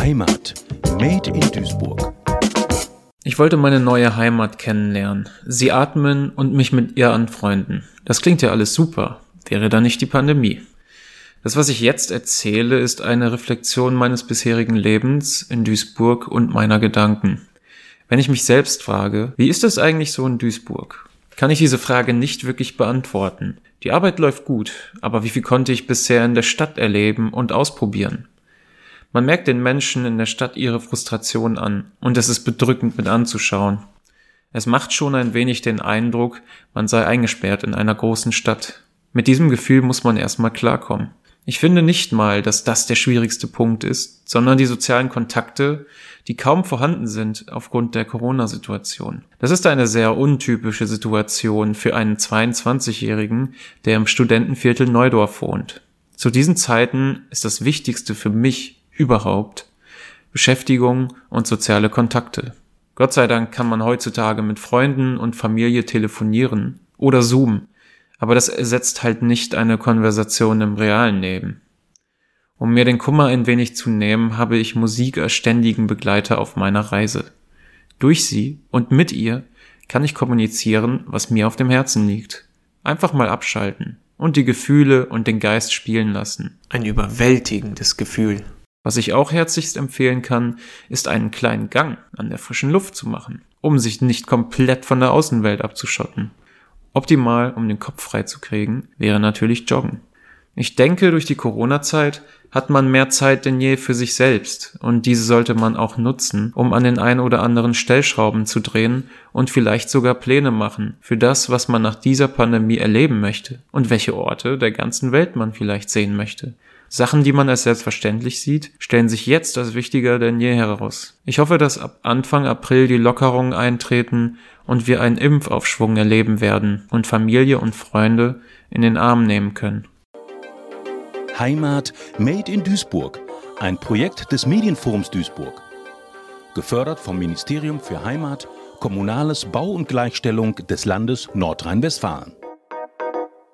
Heimat. Made in Duisburg. Ich wollte meine neue Heimat kennenlernen, sie atmen und mich mit ihr anfreunden. Das klingt ja alles super, wäre da nicht die Pandemie. Das, was ich jetzt erzähle, ist eine Reflexion meines bisherigen Lebens in Duisburg und meiner Gedanken. Wenn ich mich selbst frage, wie ist es eigentlich so in Duisburg? Kann ich diese Frage nicht wirklich beantworten. Die Arbeit läuft gut, aber wie viel konnte ich bisher in der Stadt erleben und ausprobieren? Man merkt den Menschen in der Stadt ihre Frustration an, und es ist bedrückend mit anzuschauen. Es macht schon ein wenig den Eindruck, man sei eingesperrt in einer großen Stadt. Mit diesem Gefühl muss man erstmal klarkommen. Ich finde nicht mal, dass das der schwierigste Punkt ist, sondern die sozialen Kontakte, die kaum vorhanden sind aufgrund der Corona-Situation. Das ist eine sehr untypische Situation für einen 22-Jährigen, der im Studentenviertel Neudorf wohnt. Zu diesen Zeiten ist das Wichtigste für mich überhaupt Beschäftigung und soziale Kontakte. Gott sei Dank kann man heutzutage mit Freunden und Familie telefonieren oder Zoom, aber das ersetzt halt nicht eine Konversation im realen Leben. Um mir den Kummer ein wenig zu nehmen, habe ich Musik als ständigen Begleiter auf meiner Reise. Durch sie und mit ihr kann ich kommunizieren, was mir auf dem Herzen liegt. Einfach mal abschalten und die Gefühle und den Geist spielen lassen. Ein überwältigendes Gefühl. Was ich auch herzlichst empfehlen kann, ist einen kleinen Gang an der frischen Luft zu machen, um sich nicht komplett von der Außenwelt abzuschotten. Optimal, um den Kopf frei zu kriegen, wäre natürlich Joggen. Ich denke, durch die Corona-Zeit hat man mehr Zeit denn je für sich selbst und diese sollte man auch nutzen, um an den ein oder anderen Stellschrauben zu drehen und vielleicht sogar Pläne machen für das, was man nach dieser Pandemie erleben möchte und welche Orte der ganzen Welt man vielleicht sehen möchte. Sachen, die man als selbstverständlich sieht, stellen sich jetzt als wichtiger denn je heraus. Ich hoffe, dass ab Anfang April die Lockerungen eintreten und wir einen Impfaufschwung erleben werden und Familie und Freunde in den Arm nehmen können. Heimat Made in Duisburg, ein Projekt des Medienforums Duisburg. Gefördert vom Ministerium für Heimat, Kommunales Bau und Gleichstellung des Landes Nordrhein-Westfalen.